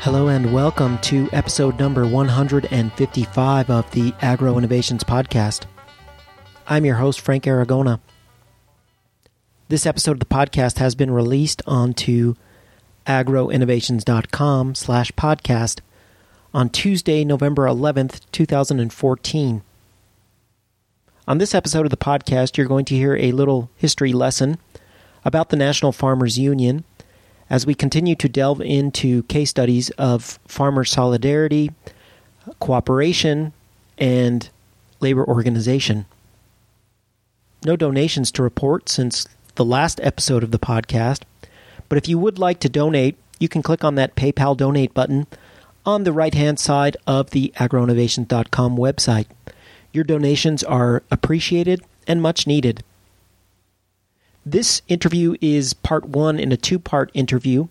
Hello and welcome to episode number 155 of the Agro Innovations Podcast. I'm your host, Frank Aragona. This episode of the podcast has been released onto agroinnovations.com slash podcast on Tuesday, November 11th, 2014. On this episode of the podcast, you're going to hear a little history lesson about the National Farmers Union as we continue to delve into case studies of farmer solidarity, cooperation, and labor organization. No donations to report since the last episode of the podcast, but if you would like to donate, you can click on that PayPal donate button on the right hand side of the agroinnovation.com website. Your donations are appreciated and much needed. This interview is part one in a two part interview.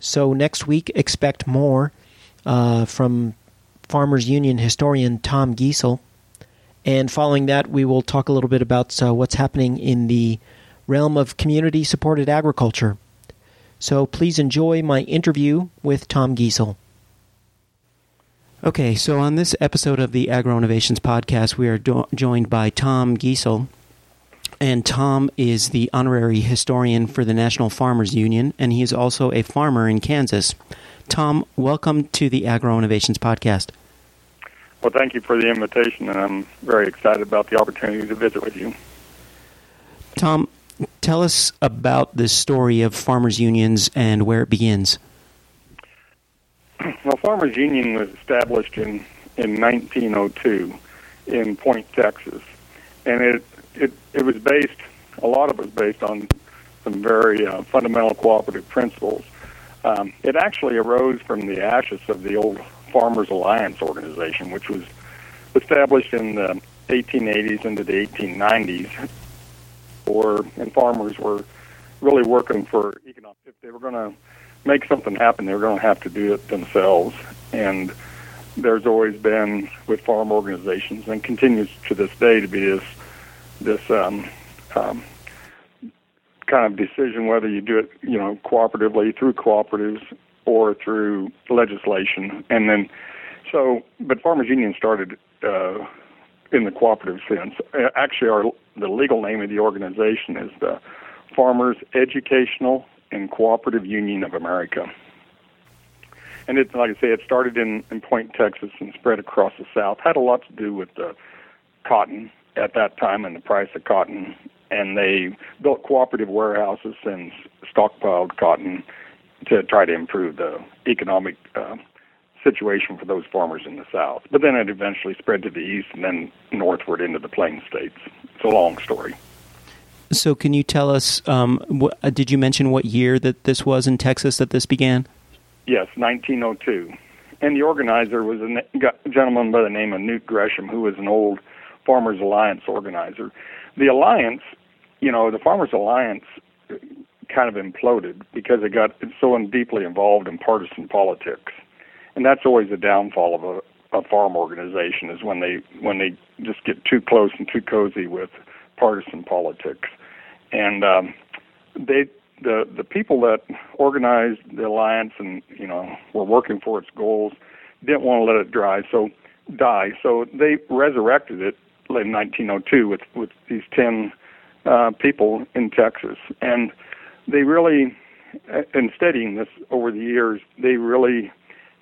So next week, expect more uh, from Farmers Union historian Tom Giessel. And following that, we will talk a little bit about uh, what's happening in the realm of community supported agriculture. So please enjoy my interview with Tom Giessel. Okay, so on this episode of the Agro Innovations Podcast, we are do- joined by Tom Giessel. And Tom is the honorary historian for the National Farmers Union, and he is also a farmer in Kansas. Tom, welcome to the Agro Innovations Podcast. Well, thank you for the invitation, and I'm very excited about the opportunity to visit with you. Tom, tell us about the story of farmers' unions and where it begins. Well, Farmers Union was established in, in 1902 in Point, Texas, and it it it was based a lot of it was based on some very uh, fundamental cooperative principles. Um, it actually arose from the ashes of the old Farmers Alliance organization, which was established in the 1880s into the 1890s, or and farmers were really working for economic. If they were going to make something happen, they were going to have to do it themselves, and there's always been with farm organizations and continues to this day to be this this um, um, kind of decision whether you do it, you know, cooperatively through cooperatives or through legislation, and then so. But farmers union started uh, in the cooperative sense. Uh, actually, our the legal name of the organization is the Farmers Educational and Cooperative Union of America. And it, like I say, it started in, in Point, Texas, and spread across the South. Had a lot to do with the cotton at that time and the price of cotton. And they built cooperative warehouses and stockpiled cotton to try to improve the economic uh, situation for those farmers in the South. But then it eventually spread to the east and then northward into the Plain States. It's a long story. So, can you tell us? Um, what, uh, did you mention what year that this was in Texas that this began? Yes, 1902. And the organizer was a gentleman by the name of Newt Gresham, who was an old Farmers Alliance organizer. The alliance, you know, the Farmers Alliance kind of imploded because it got so deeply involved in partisan politics, and that's always the downfall of a, a farm organization is when they when they just get too close and too cozy with partisan politics, and um, they the the people that organized the alliance and you know were working for its goals didn't want to let it dry so die. So they resurrected it in 1902 with with these 10 uh, people in Texas, and they really, uh, in studying this over the years, they really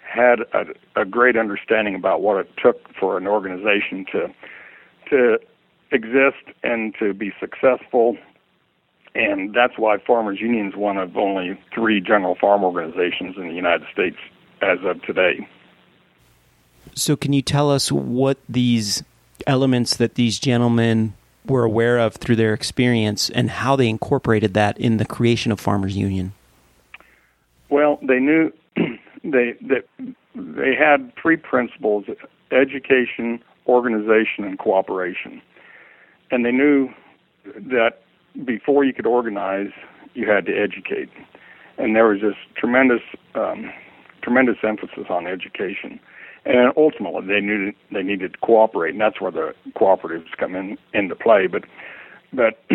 had a, a great understanding about what it took for an organization to to exist and to be successful. And that's why Farmers Union is one of only three general farm organizations in the United States as of today. So, can you tell us what these elements that these gentlemen were aware of through their experience and how they incorporated that in the creation of Farmers Union? Well, they knew they that they had three principles: education, organization, and cooperation. And they knew that before you could organize, you had to educate, and there was this tremendous, um, tremendous emphasis on education and ultimately they knew they needed to cooperate, and that's where the cooperatives come in into play. But but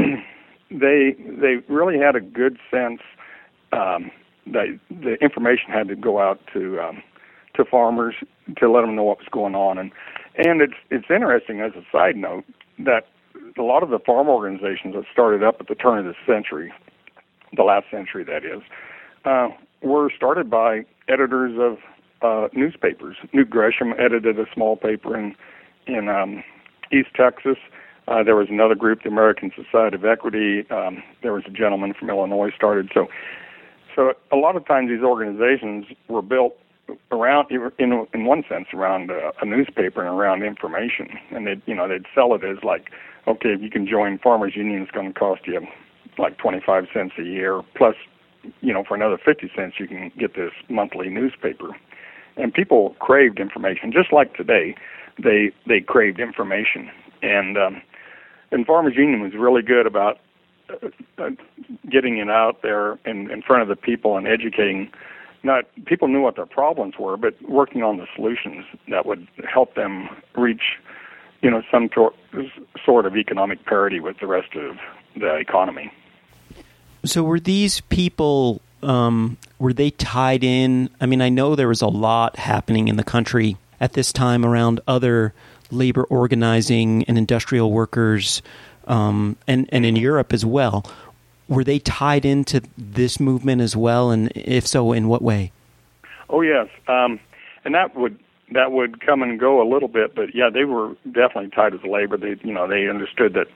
they they really had a good sense um, that the information had to go out to um, to farmers to let them know what was going on. And and it's it's interesting as a side note that a lot of the farm organizations that started up at the turn of the century, the last century that is, uh, were started by editors of uh, newspapers. Newt Gresham edited a small paper in in um, East Texas. Uh, there was another group, the American Society of Equity. Um, there was a gentleman from Illinois started. So, so a lot of times these organizations were built around, in in one sense, around a, a newspaper and around information, and they, you know, they'd sell it as like, okay, if you can join Farmers Union, it's going to cost you like 25 cents a year plus, you know, for another 50 cents you can get this monthly newspaper, and people craved information just like today. They they craved information, and um, and Farmers Union was really good about uh, uh, getting it out there in, in front of the people and educating not people knew what their problems were, but working on the solutions that would help them reach, you know, some tor- sort of economic parity with the rest of the economy. So, were these people um, were they tied in? I mean, I know there was a lot happening in the country at this time around other labor organizing and industrial workers, um, and and in Europe as well were they tied into this movement as well? And if so, in what way? Oh yes, um, and that would that would come and go a little bit, but yeah, they were definitely tied to the labor. They you know they understood that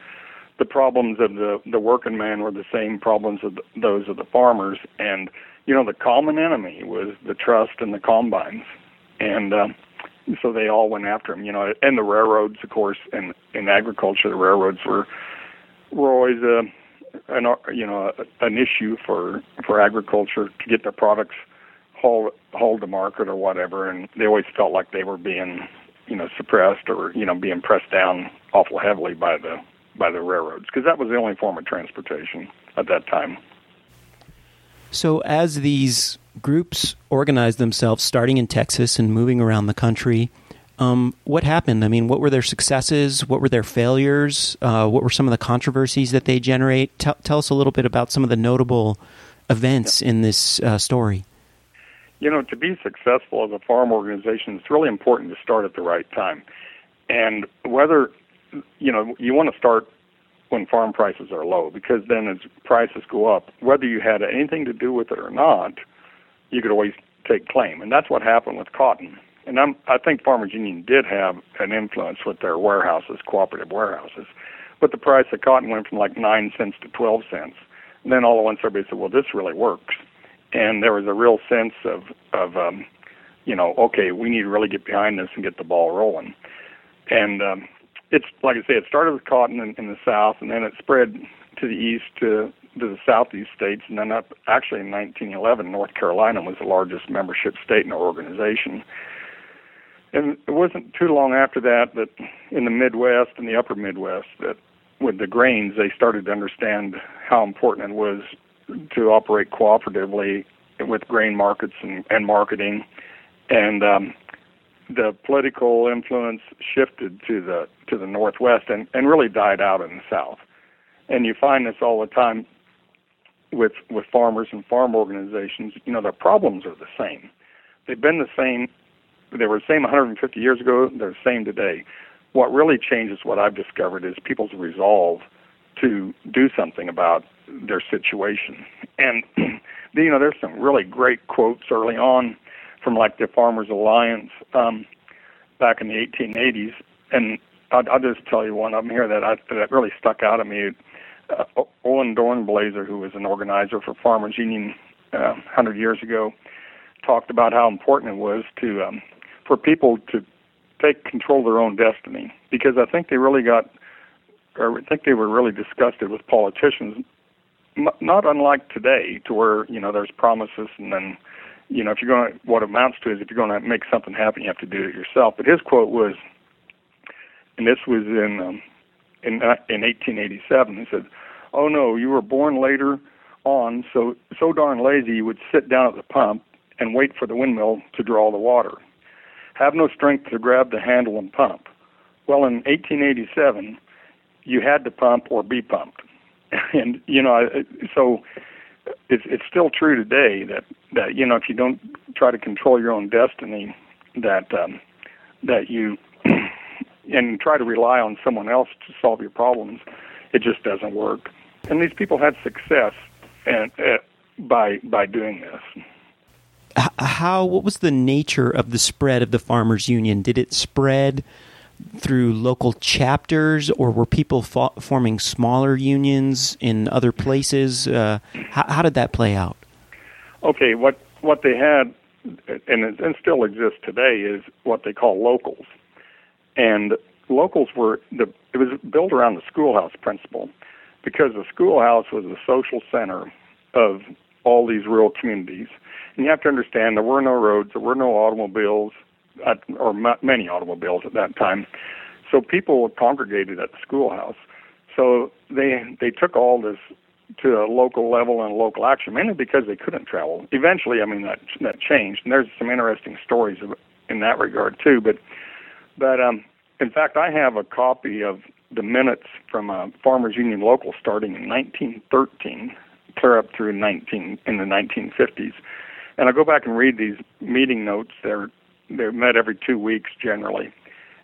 the problems of the the working man were the same problems of the, those of the farmers, and you know the common enemy was the trust and the combines, and um, so they all went after him. You know, and the railroads, of course, and in agriculture, the railroads were were always a uh, an you know an issue for for agriculture to get their products hauled hauled to market or whatever, and they always felt like they were being you know suppressed or you know being pressed down awful heavily by the by the railroads because that was the only form of transportation at that time. So as these groups organized themselves, starting in Texas and moving around the country, um, what happened? I mean, what were their successes? What were their failures? Uh, what were some of the controversies that they generate? Tell, tell us a little bit about some of the notable events in this uh, story. You know, to be successful as a farm organization, it's really important to start at the right time. And whether, you know, you want to start when farm prices are low because then as prices go up, whether you had anything to do with it or not, you could always take claim. And that's what happened with cotton and I'm, I think Farmers Union did have an influence with their warehouses, cooperative warehouses, but the price of cotton went from like nine cents to twelve cents. And then all at once everybody said, "Well, this really works," and there was a real sense of of um, you know, okay, we need to really get behind this and get the ball rolling. And um, it's like I say, it started with cotton in, in the South, and then it spread to the east to to the southeast states, and then up actually in 1911, North Carolina was the largest membership state in our organization. And it wasn't too long after that that in the Midwest and the upper Midwest that with the grains they started to understand how important it was to operate cooperatively with grain markets and, and marketing. And um, the political influence shifted to the to the northwest and, and really died out in the south and you find this all the time with with farmers and farm organizations you know their problems are the same they've been the same they were the same 150 years ago. They're the same today. What really changes, what I've discovered, is people's resolve to do something about their situation. And you know, there's some really great quotes early on from like the Farmers Alliance um, back in the 1880s, and I'll, I'll just tell you one of them here that I, that really stuck out at me. Uh, Owen Dornblaser, who was an organizer for Farmers Union uh, 100 years ago, talked about how important it was to um, for people to take control of their own destiny. Because I think they really got, I think they were really disgusted with politicians, not unlike today, to where you know there's promises and then, you know, if you're going to, what amounts to is if you're going to make something happen, you have to do it yourself. But his quote was, and this was in um, in uh, in 1887. He said, "Oh no, you were born later on, so so darn lazy you would sit down at the pump and wait for the windmill to draw the water." have no strength to grab the handle and pump. Well, in 1887, you had to pump or be pumped, and you know, so it's it's still true today that that you know if you don't try to control your own destiny, that um, that you and try to rely on someone else to solve your problems, it just doesn't work. And these people had success and uh, by by doing this. How? What was the nature of the spread of the farmers' union? Did it spread through local chapters, or were people fo- forming smaller unions in other places? Uh, how, how, did that play out? Okay, what what they had, and it and still exists today, is what they call locals, and locals were the it was built around the schoolhouse principle, because the schoolhouse was the social center of all these rural communities. And you have to understand there were no roads, there were no automobiles, or m- many automobiles at that time. So people congregated at the schoolhouse. So they they took all this to a local level and local action, mainly because they couldn't travel. Eventually, I mean that that changed, and there's some interesting stories in that regard too. But but um, in fact, I have a copy of the minutes from a farmers union local starting in 1913, clear up through 19 in the 1950s, and I go back and read these meeting notes. They're they met every two weeks generally,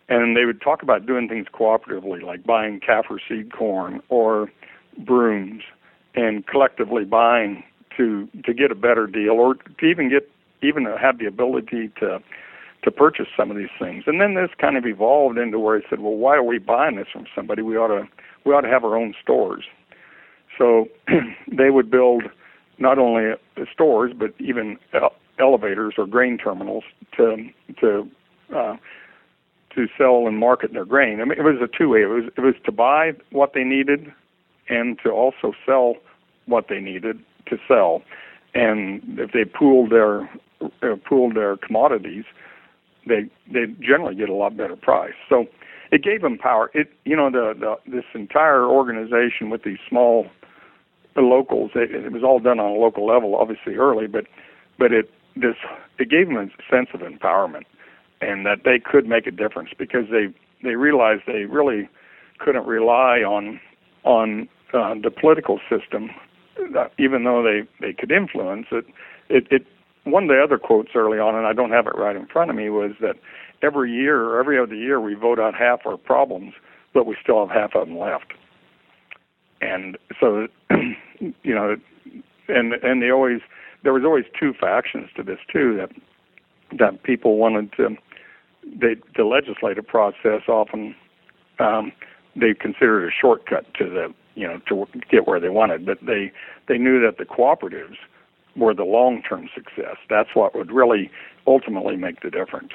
and they would talk about doing things cooperatively, like buying Kaffir seed corn or brooms, and collectively buying to to get a better deal or to even get even have the ability to to purchase some of these things. And then this kind of evolved into where he said, well, why are we buying this from somebody? We ought to we ought to have our own stores. So they would build not only stores but even elevators or grain terminals to to uh, to sell and market their grain. I mean, it was a two way. It was it was to buy what they needed, and to also sell what they needed to sell. And if they pooled their uh, pooled their commodities, they they generally get a lot better price. So it gave them power. It you know the, the this entire organization with these small the locals. It, it was all done on a local level, obviously early, but but it this it gave them a sense of empowerment and that they could make a difference because they they realized they really couldn't rely on on uh, the political system, uh, even though they they could influence it. It, it one of the other quotes early on, and I don't have it right in front of me, was that every year or every other year we vote out half our problems, but we still have half of them left. And so, you know, and and they always there was always two factions to this too that that people wanted to they the legislative process often um, they considered a shortcut to the you know to get where they wanted, but they they knew that the cooperatives were the long term success. That's what would really ultimately make the difference.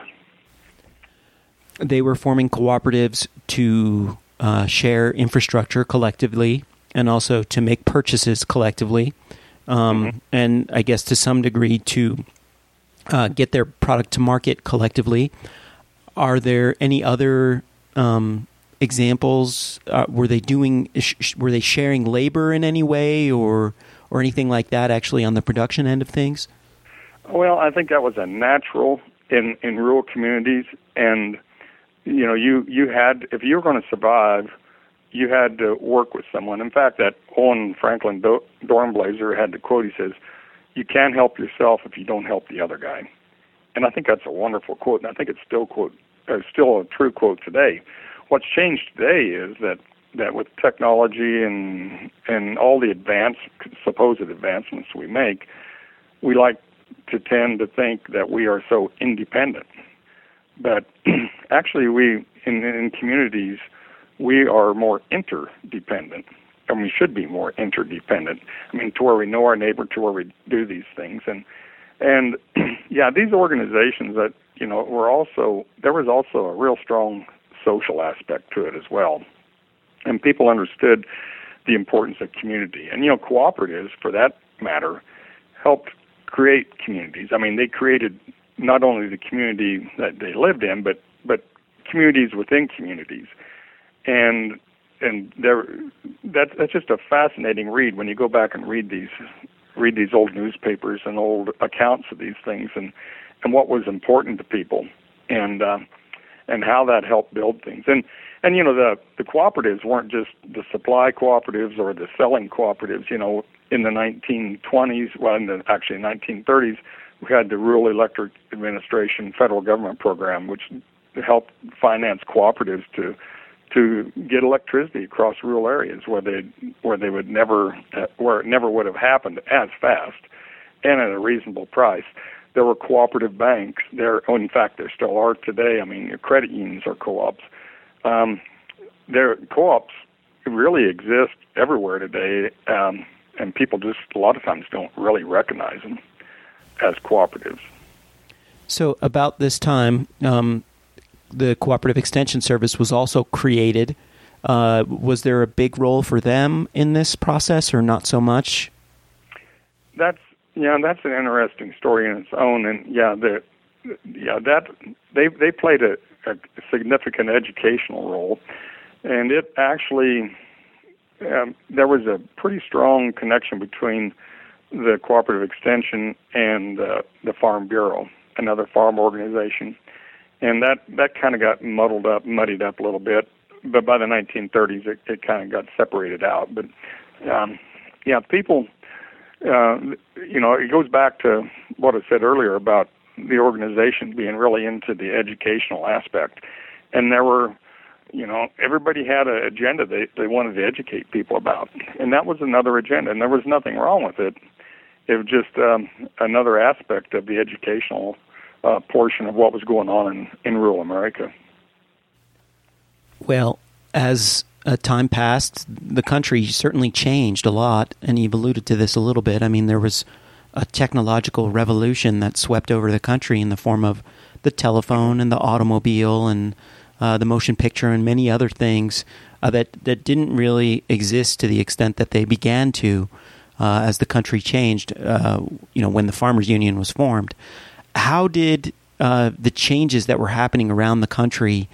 They were forming cooperatives to uh, share infrastructure collectively and also to make purchases collectively um, mm-hmm. and I guess to some degree to uh, get their product to market collectively. Are there any other um, examples? Uh, were they doing? Sh- were they sharing labor in any way, or or anything like that? Actually, on the production end of things. Well, I think that was a natural in in rural communities, and you know, you you had if you were going to survive you had to work with someone. In fact, that Owen Franklin Do- Dornblaser had the quote. He says, "You can't help yourself if you don't help the other guy," and I think that's a wonderful quote, and I think it's still quote uh, still a true quote today. What's changed today is that that with technology and and all the advanced supposed advancements we make, we like to tend to think that we are so independent. But actually, we in in communities we are more interdependent, and we should be more interdependent. I mean, to where we know our neighbor, to where we do these things, and and yeah, these organizations that you know were also there was also a real strong social aspect to it as well, and people understood the importance of community, and you know, cooperatives for that matter helped create communities. I mean, they created not only the community that they lived in, but but communities within communities. And and there that that's just a fascinating read when you go back and read these read these old newspapers and old accounts of these things and and what was important to people. And uh, and how that helped build things and and you know the the cooperatives weren't just the supply cooperatives or the selling cooperatives you know in the 1920s well in the actually 1930s we had the Rural Electric Administration federal government program, which helped finance cooperatives to to get electricity across rural areas where they where they would never uh, where it never would have happened as fast and at a reasonable price. There were cooperative banks. There, oh, in fact, there still are today. I mean, credit unions are co-ops. Um, there, co-ops really exist everywhere today, um, and people just a lot of times don't really recognize them as cooperatives. So, about this time, um, the Cooperative Extension Service was also created. Uh, was there a big role for them in this process, or not so much? That's yeah, that's an interesting story in its own, and yeah, the yeah that they they played a, a significant educational role, and it actually um, there was a pretty strong connection between the cooperative extension and uh, the Farm Bureau, another farm organization and that that kind of got muddled up, muddied up a little bit. But by the 1930s, it, it kind of got separated out. But um, yeah, people, uh, you know, it goes back to what I said earlier about the organization being really into the educational aspect, and there were you know everybody had an agenda they they wanted to educate people about. And that was another agenda and there was nothing wrong with it. It was just um another aspect of the educational uh, portion of what was going on in, in rural America. Well, as uh, time passed, the country certainly changed a lot, and you've alluded to this a little bit. I mean, there was a technological revolution that swept over the country in the form of the telephone and the automobile and uh, the motion picture and many other things uh, that that didn't really exist to the extent that they began to uh, as the country changed. Uh, you know, when the Farmers Union was formed, how did uh, the changes that were happening around the country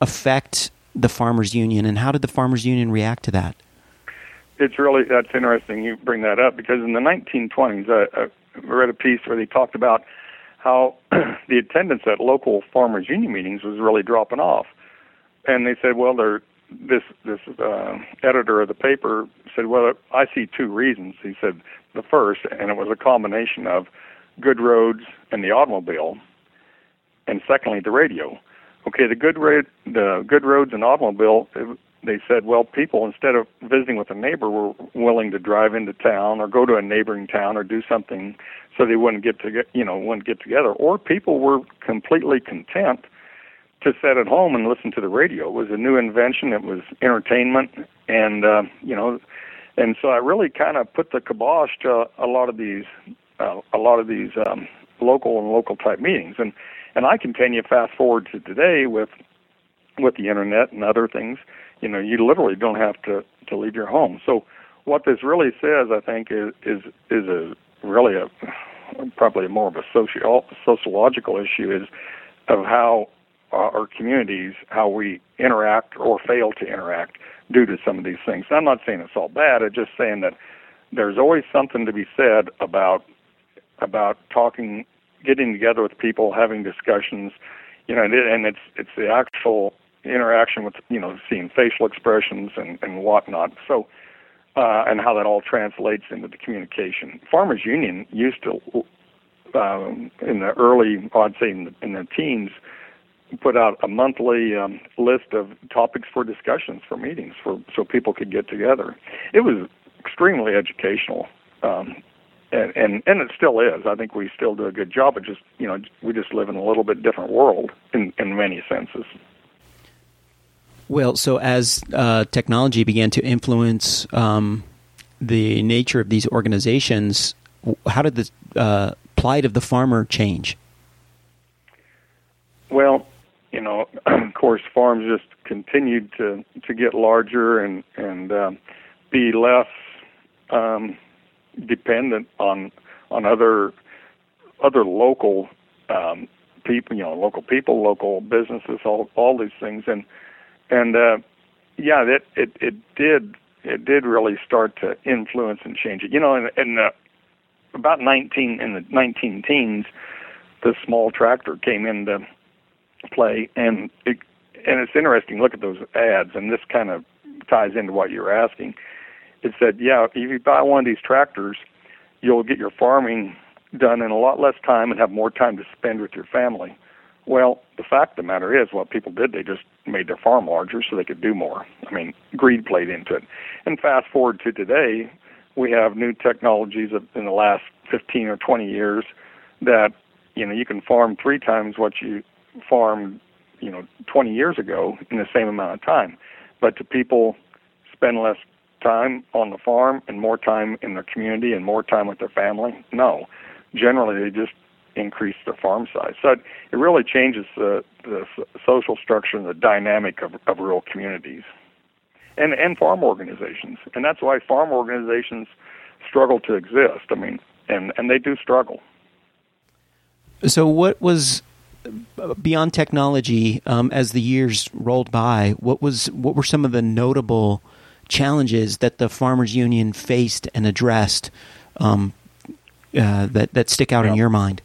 affect the farmers union, and how did the farmers union react to that? It's really that's interesting you bring that up because in the 1920s, uh, uh, I read a piece where they talked about how the attendance at local farmers union meetings was really dropping off, and they said, well, they're this this uh, editor of the paper said, well, I see two reasons. He said the first, and it was a combination of good roads and the automobile, and secondly the radio. Okay, the good road, the good roads and automobile. They said, well, people instead of visiting with a neighbor were willing to drive into town or go to a neighboring town or do something so they wouldn't get to you know wouldn't get together. Or people were completely content to sit at home and listen to the radio. It was a new invention. It was entertainment, and uh, you know, and so I really kind of put the kibosh to a lot of these uh, a lot of these um, local and local type meetings. And and I continue fast forward to today with with the internet and other things. You know, you literally don't have to to leave your home. So what this really says, I think, is is is a really a probably more of a social sociological issue is of how our communities how we interact or fail to interact due to some of these things. I'm not saying it's all bad. I'm just saying that there's always something to be said about about talking, getting together with people, having discussions, you know, and, it's it's the actual interaction with you know seeing facial expressions and and whatnot. So. Uh, and how that all translates into the communication. Farmers Union used to, um, in the early, I'd say in the, in the teens, put out a monthly um, list of topics for discussions for meetings for so people could get together. It was extremely educational. Um, and and and it still is. I think we still do a good job. But just you know, we just live in a little bit different world in in many senses. Well, so as uh, technology began to influence um, the nature of these organizations, how did the uh, plight of the farmer change? Well, you know, of course, farms just continued to to get larger and and um, be less. Um, dependent on on other other local um, people, you know, local people, local businesses, all all these things, and and uh, yeah, it it it did it did really start to influence and change it. You know, in, in uh, about 19 in the 19 teens, the small tractor came into play, and it and it's interesting. Look at those ads, and this kind of ties into what you're asking it said, yeah, if you buy one of these tractors, you'll get your farming done in a lot less time and have more time to spend with your family. Well, the fact of the matter is, what people did, they just made their farm larger so they could do more. I mean, greed played into it. And fast forward to today, we have new technologies in the last 15 or 20 years that, you know, you can farm three times what you farmed, you know, 20 years ago in the same amount of time. But to people spend less time on the farm and more time in their community and more time with their family? No. Generally, they just increase their farm size. So it, really changes the, the social structure and the dynamic of, of rural communities and, and farm organizations. And that's why farm organizations struggle to exist. I mean, and, and they do struggle. So, what was beyond technology um, as the years rolled by? What was what were some of the notable challenges that the farmers union faced and addressed um, uh, that that stick out in your mind?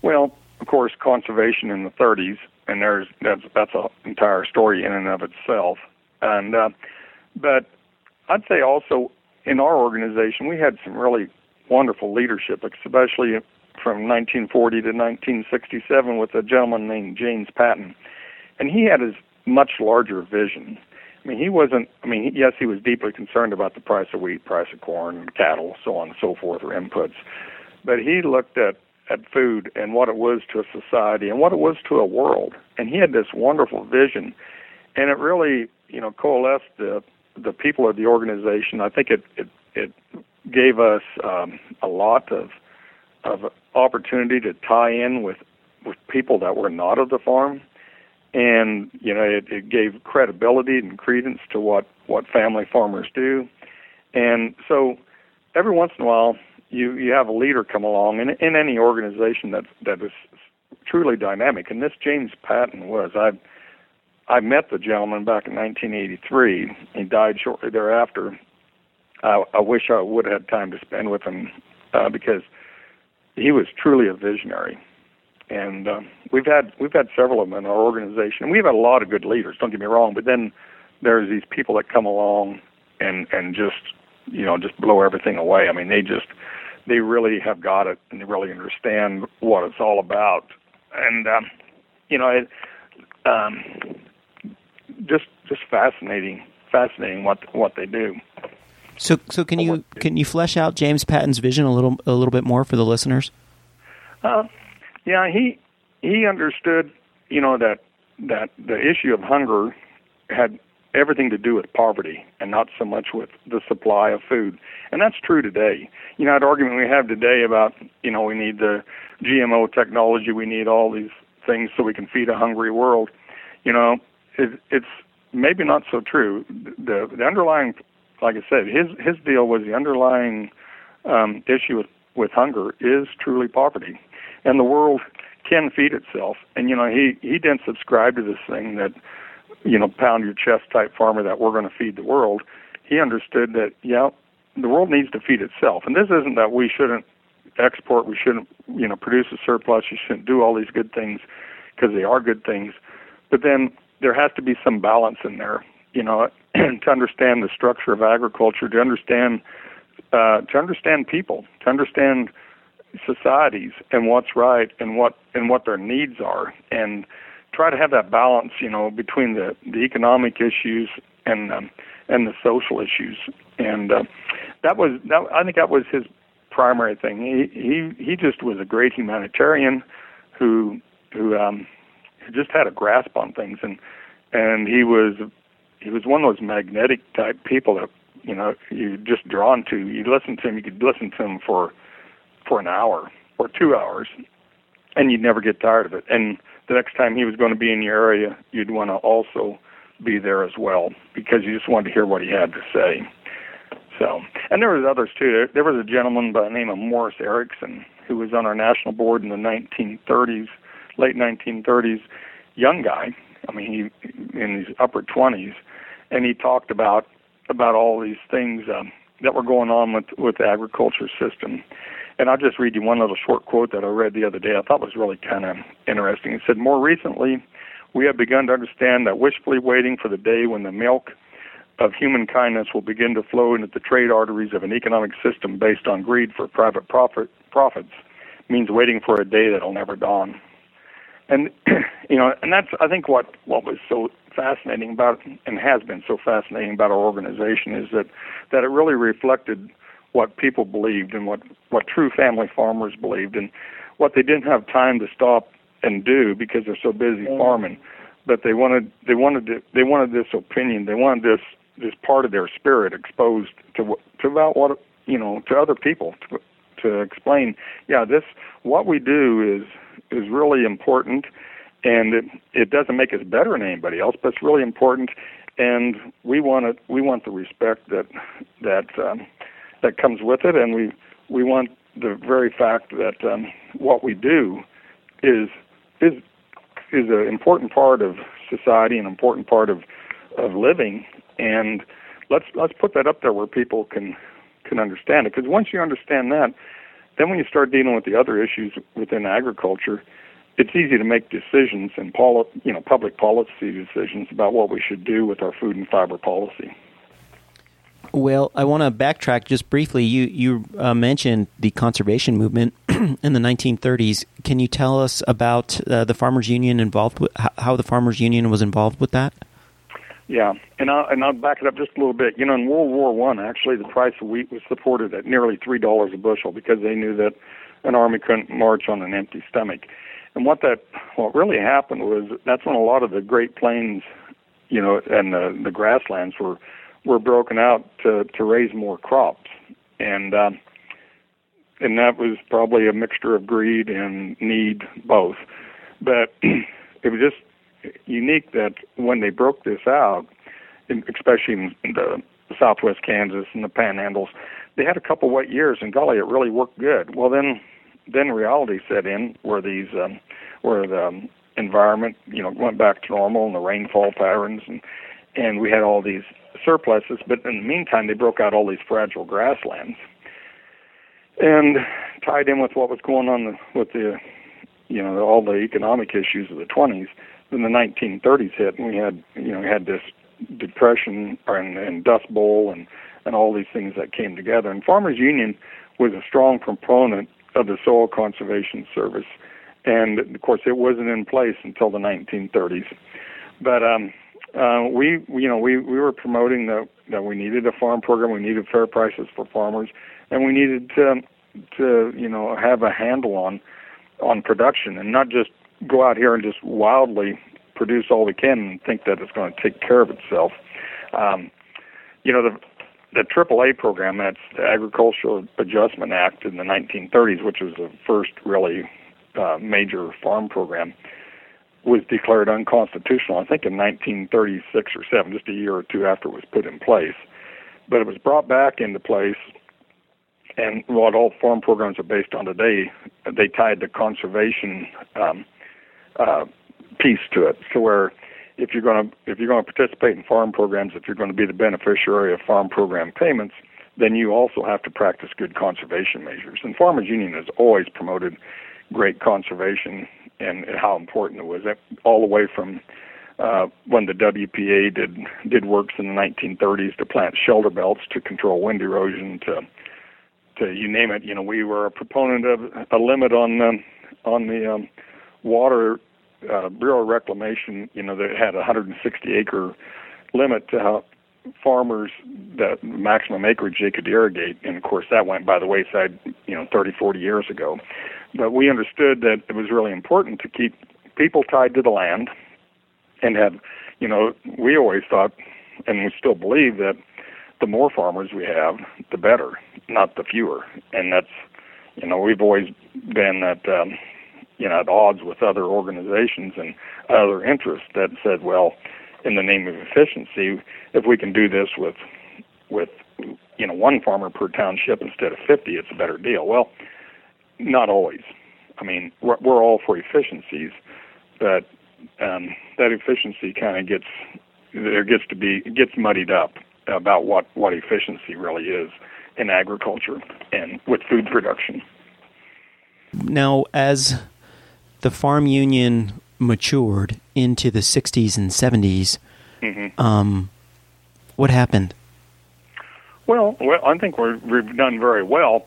Well, of course, conservation in the 30s, and there's that's that's an entire story in and of itself. And uh, but I'd say also in our organization we had some really wonderful leadership, especially from 1940 to 1967 with a gentleman named James Patton, and he had his much larger vision. I mean, he wasn't. I mean, yes, he was deeply concerned about the price of wheat, price of corn, cattle, so on and so forth, or inputs. But he looked at at food and what it was to a society and what it was to a world, and he had this wonderful vision, and it really, you know, coalesced the the people of the organization. I think it it it gave us um, a lot of of opportunity to tie in with with people that were not of the farm and you know it, it gave credibility and credence to what what family farmers do. And so every once in a while you you have a leader come along in in any organization that that is truly dynamic. And this James Patton was. I I met the gentleman back in 1983 he died shortly thereafter. I, I wish I would have had time to spend with him uh, because he was truly a visionary and um, we've had we've had several of them in our organization. We've had a lot of good leaders. Don't get me wrong, but then there's these people that come along and and just you know just blow everything away. I mean, they just they really have got it and they really understand what it's all about. And um, you know, it, um, just just fascinating, fascinating what what they do. So, so can you can you flesh out James Patton's vision a little a little bit more for the listeners? Uh, yeah, he he understood, you know, that that the issue of hunger had everything to do with poverty and not so much with the supply of food. And that's true today. You know, that argument we have today about, you know, we need the GMO technology, we need all these things so we can feed a hungry world. You know, it, it's maybe not so true. The the underlying, like I said, his his deal was the underlying um, issue with with hunger is truly poverty and the world can feed itself. And you know, he he didn't subscribe to this thing that you know pound your chest type farmer that we're going to feed the world. He understood that yeah, the world needs to feed itself, and this isn't that we shouldn't export, we shouldn't you know produce a surplus, you shouldn't do all these good things because they are good things, but then there has to be some balance in there. You know, to understand the structure of agriculture, to understand uh, to understand people, to understand societies and what's right and what and what their needs are and try to have that balance you know between the the economic issues and um, and the social issues. And uh, that was that I think that was his primary thing. He he he just was a great humanitarian who who um just had a grasp on things. And and he was he was one of those magnetic type people that you know you just drawn to you listen to him you could listen to him for for an hour or two hours, and you'd never get tired of it. And the next time he was going to be in your area, you'd want to also be there as well because you just wanted to hear what he had to say. So, and there was others too. There was a gentleman by the name of Morris Erickson who was on our national board in the 1930s, late 1930s, young guy. I mean, he in his upper 20s, and he talked about about all these things um, that were going on with with the agriculture system. And I'll just read you one little short quote that I read the other day. I thought was really kind of interesting. It said, More recently, we have begun to understand that wishfully waiting for the day when the milk of human kindness will begin to flow into the trade arteries of an economic system based on greed for private profit, profits means waiting for a day that'll never dawn. And you know, and that's I think what what was so fascinating about and has been so fascinating about our organization is that that it really reflected what people believed and what what true family farmers believed. And what they didn't have time to stop and do because they're so busy mm. farming but they wanted they wanted to, they wanted this opinion. They wanted this this part of their spirit exposed to to about what you know to other people to to explain yeah this what we do is is really important and it it doesn't make us better than anybody else but it's really important. And we want it we want the respect that that um, that comes with it and we we want the very fact that um, what we do is is is an important part of society, an important part of of living, and let's let's put that up there where people can can understand it. Because once you understand that, then when you start dealing with the other issues within agriculture, it's easy to make decisions and poli- you know public policy decisions about what we should do with our food and fiber policy. Well, I want to backtrack just briefly. You you uh, mentioned the conservation movement in the 1930s. Can you tell us about uh, the Farmers Union involved with how the Farmers Union was involved with that? Yeah, and I'll, and I'll back it up just a little bit. You know, in World War One, actually, the price of wheat was supported at nearly three dollars a bushel because they knew that an army couldn't march on an empty stomach. And what that what really happened was that's when a lot of the Great Plains, you know, and the the grasslands were were broken out to to raise more crops, and um, and that was probably a mixture of greed and need both. But it was just unique that when they broke this out, especially in the Southwest Kansas and the Panhandles, they had a couple wet years, and golly, it really worked good. Well, then then reality set in where these um, where the environment you know went back to normal and the rainfall patterns and and we had all these surpluses, but in the meantime, they broke out all these fragile grasslands, and tied in with what was going on with the, you know, all the economic issues of the 20s. Then the 1930s hit, and we had, you know, we had this depression and, and Dust Bowl and and all these things that came together. And Farmers Union was a strong proponent of the Soil Conservation Service, and of course, it wasn't in place until the 1930s. But um, uh, we, you know, we, we were promoting that that we needed a farm program, we needed fair prices for farmers, and we needed to, to, you know, have a handle on, on production and not just go out here and just wildly produce all we can and think that it's going to take care of itself. Um, you know, the the AAA program, that's the Agricultural Adjustment Act in the 1930s, which was the first really uh, major farm program was declared unconstitutional, I think in 1936 or 7, just a year or two after it was put in place. But it was brought back into place, and what all farm programs are based on today, they tied the conservation um, uh, piece to it. So where if you're going to if you're going to participate in farm programs, if you're going to be the beneficiary of farm program payments, then you also have to practice good conservation measures. And Farmers Union has always promoted great conservation and how important it was. All the way from uh, when the WPA did did works in the 1930s to plant shelter belts to control wind erosion to to you name it. You know, we were a proponent of a limit on um, on the um, water uh, Bureau of Reclamation. You know, that had a 160 acre limit to how farmers the maximum acreage they could irrigate and of course that went by the wayside you know 30 40 years ago but we understood that it was really important to keep people tied to the land and have, you know, we always thought, and we still believe that the more farmers we have, the better, not the fewer. And that's, you know, we've always been at, um, you know, at odds with other organizations and other interests that said, well, in the name of efficiency, if we can do this with, with, you know, one farmer per township instead of 50, it's a better deal. Well, not always. I mean, we're, we're all for efficiencies, but um, that efficiency kind of gets there gets to be gets muddied up about what what efficiency really is in agriculture and with food production. Now, as the farm union matured into the 60s and 70s, mm-hmm. um, what happened? Well, well, I think we're, we've done very well.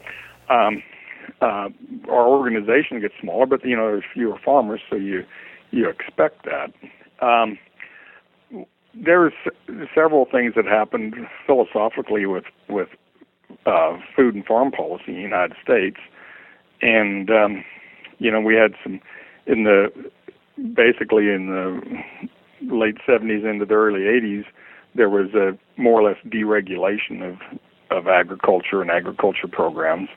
Um, uh, our organization gets smaller, but you know there's fewer farmers, so you you expect that. Um, there's several things that happened philosophically with with uh, food and farm policy in the United States, and um, you know we had some in the basically in the late 70s into the early 80s there was a more or less deregulation of of agriculture and agriculture programs.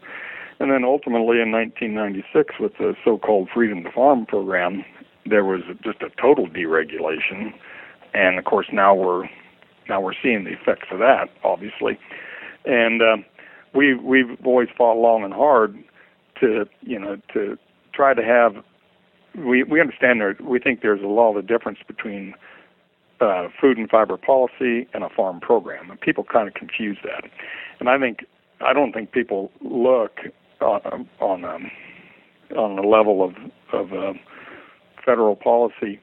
And then ultimately in 1996 with the so-called Freedom to Farm program, there was just a total deregulation. And of course now we're now we're seeing the effects of that, obviously. And uh, we we've always fought long and hard to you know to try to have we we understand there we think there's a lot of difference between uh, food and fiber policy and a farm program, and people kind of confuse that. And I think I don't think people look on on, um, on the level of of uh, federal policy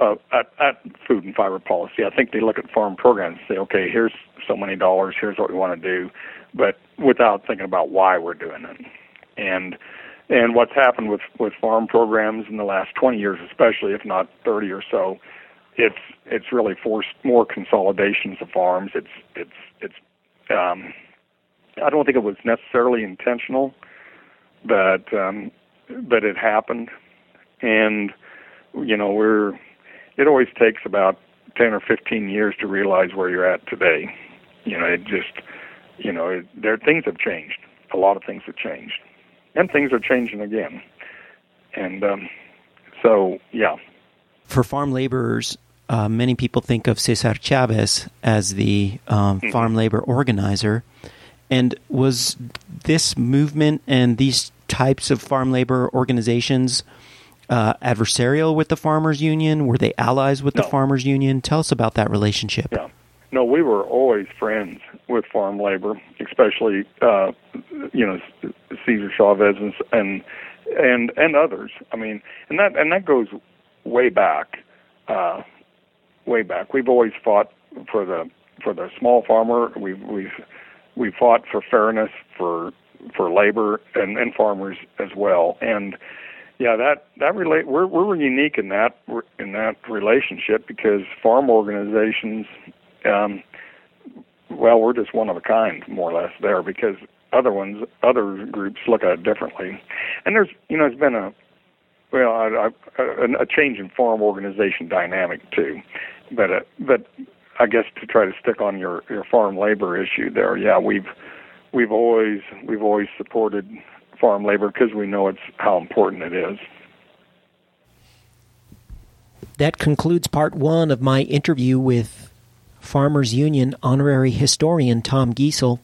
uh, at, at food and fiber policy. I think they look at farm programs and say, okay, here's so many dollars, here's what we want to do, but without thinking about why we're doing it. And and what's happened with with farm programs in the last 20 years, especially if not 30 or so, it's it's really forced more consolidations of farms. It's it's it's um, I don't think it was necessarily intentional, but um, but it happened, and you know we're it always takes about ten or fifteen years to realize where you're at today. You know, it just you know it, there things have changed. A lot of things have changed, and things are changing again, and um, so yeah. For farm laborers, uh, many people think of Cesar Chavez as the um, mm-hmm. farm labor organizer. And was this movement and these types of farm labor organizations uh, adversarial with the farmers union? Were they allies with no. the farmers union? Tell us about that relationship. Yeah. No, we were always friends with farm labor, especially uh, you know Cesar Chavez and, and and and others. I mean, and that and that goes way back. Uh, way back. We've always fought for the for the small farmer. We've we've we fought for fairness for for labor and, and farmers as well. And yeah, that that relate we're we're unique in that in that relationship because farm organizations, um, well, we're just one of a kind more or less there because other ones other groups look at it differently. And there's you know there's been a well a, a, a change in farm organization dynamic too but uh, but I guess to try to stick on your your farm labor issue there, yeah, we've we've always we've always supported farm labor because we know it's how important it is. That concludes part one of my interview with Farmers Union honorary historian Tom Giessel.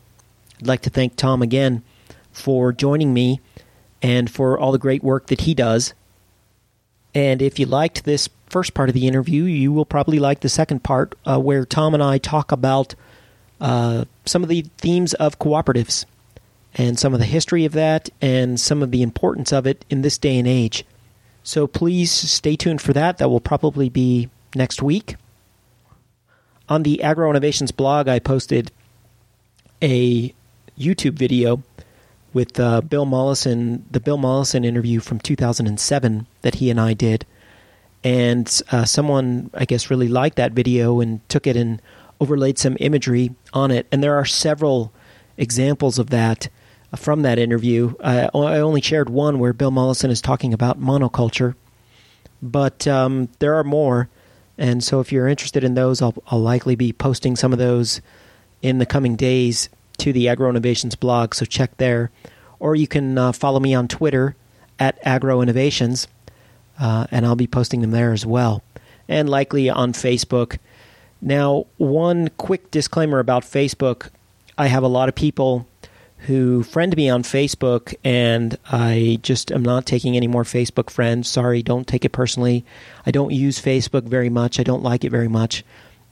I'd like to thank Tom again for joining me and for all the great work that he does. And if you liked this first part of the interview, you will probably like the second part uh, where Tom and I talk about uh, some of the themes of cooperatives and some of the history of that and some of the importance of it in this day and age. So please stay tuned for that. That will probably be next week. On the Agro Innovations blog, I posted a YouTube video with uh, Bill Mollison, the Bill Mollison interview from 2007 that he and I did and uh, someone I guess really liked that video and took it and overlaid some imagery on it. And there are several examples of that uh, from that interview. I, I only shared one where Bill Mollison is talking about monoculture, but um, there are more. And so, if you're interested in those, I'll, I'll likely be posting some of those in the coming days to the Agro Innovations blog. So check there, or you can uh, follow me on Twitter at Agro Innovations uh, and I'll be posting them there as well, and likely on Facebook. Now, one quick disclaimer about Facebook I have a lot of people who friend me on Facebook, and I just am not taking any more Facebook friends. Sorry, don't take it personally. I don't use Facebook very much, I don't like it very much.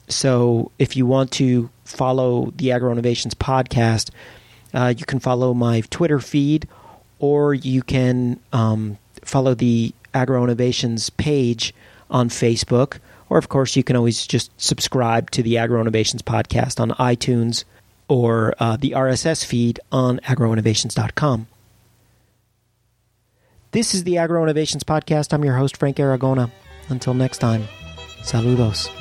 So, if you want to follow the Agro Innovations podcast, uh, you can follow my Twitter feed, or you can um, follow the Agro Innovations page on Facebook. Or, of course, you can always just subscribe to the Agro Innovations podcast on iTunes or uh, the RSS feed on agroinnovations.com. This is the Agro Innovations Podcast. I'm your host, Frank Aragona. Until next time, saludos.